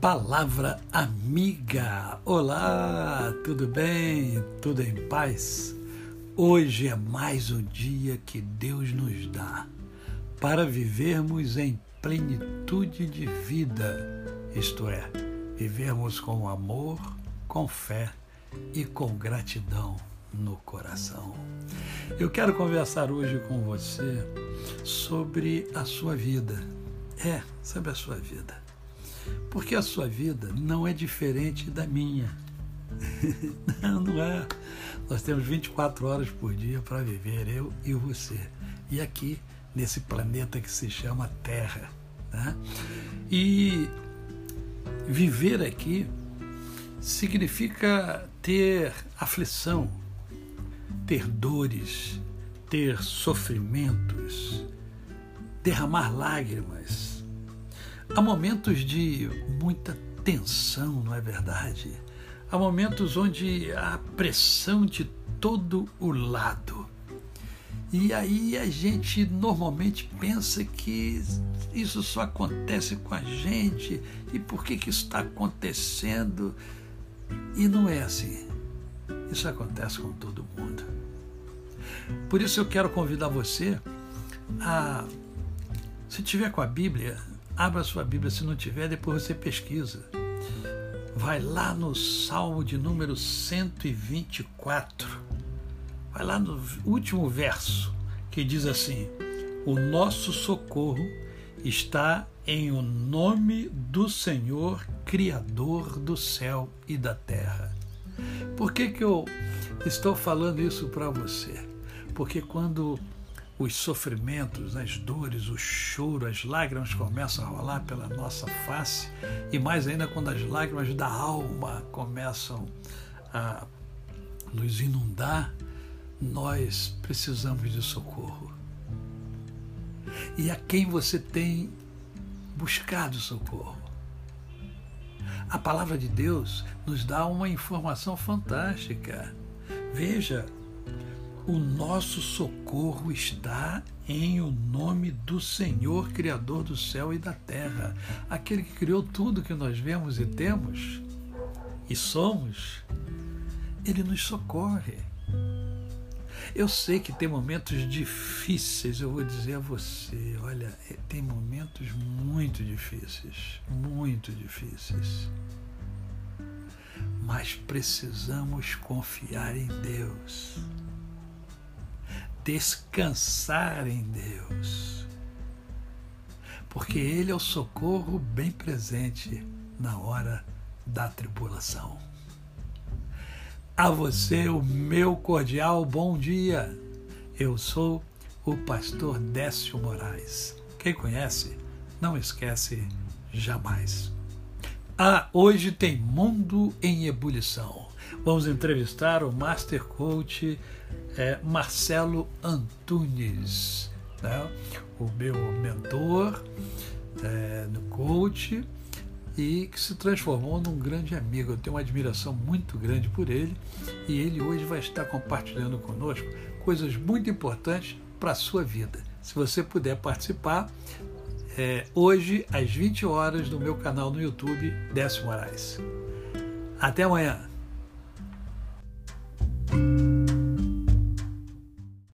Palavra amiga. Olá, tudo bem? Tudo em paz? Hoje é mais um dia que Deus nos dá para vivermos em plenitude de vida, isto é, vivermos com amor, com fé e com gratidão no coração. Eu quero conversar hoje com você sobre a sua vida. É, sobre a sua vida porque a sua vida não é diferente da minha. não, não é. Nós temos 24 horas por dia para viver, eu e você. E aqui, nesse planeta que se chama Terra. Né? E viver aqui significa ter aflição, ter dores, ter sofrimentos, derramar lágrimas Há momentos de muita tensão, não é verdade? Há momentos onde há pressão de todo o lado. E aí a gente normalmente pensa que isso só acontece com a gente e por que, que isso está acontecendo? E não é assim. Isso acontece com todo mundo. Por isso eu quero convidar você a, se tiver com a Bíblia, Abra sua Bíblia, se não tiver, depois você pesquisa. Vai lá no Salmo de número 124. Vai lá no último verso, que diz assim: O nosso socorro está em o nome do Senhor, Criador do céu e da terra. Por que, que eu estou falando isso para você? Porque quando os sofrimentos, as dores, o choro, as lágrimas começam a rolar pela nossa face, e mais ainda quando as lágrimas da alma começam a nos inundar, nós precisamos de socorro. E a quem você tem buscado socorro? A palavra de Deus nos dá uma informação fantástica. Veja, o nosso socorro está em o nome do Senhor, Criador do céu e da terra, aquele que criou tudo que nós vemos e temos e somos. Ele nos socorre. Eu sei que tem momentos difíceis, eu vou dizer a você, olha, é, tem momentos muito difíceis, muito difíceis. Mas precisamos confiar em Deus descansar em Deus. Porque Ele é o socorro bem presente na hora da tribulação. A você, o meu cordial bom dia. Eu sou o pastor Décio Moraes. Quem conhece, não esquece jamais. Ah, hoje tem Mundo em Ebulição. Vamos entrevistar o Master Coach é, Marcelo Antunes, né? o meu mentor é, no coach e que se transformou num grande amigo. Eu tenho uma admiração muito grande por ele e ele hoje vai estar compartilhando conosco coisas muito importantes para a sua vida. Se você puder participar, é, hoje às 20 horas no meu canal no YouTube, Décio Moraes. Até amanhã! thank you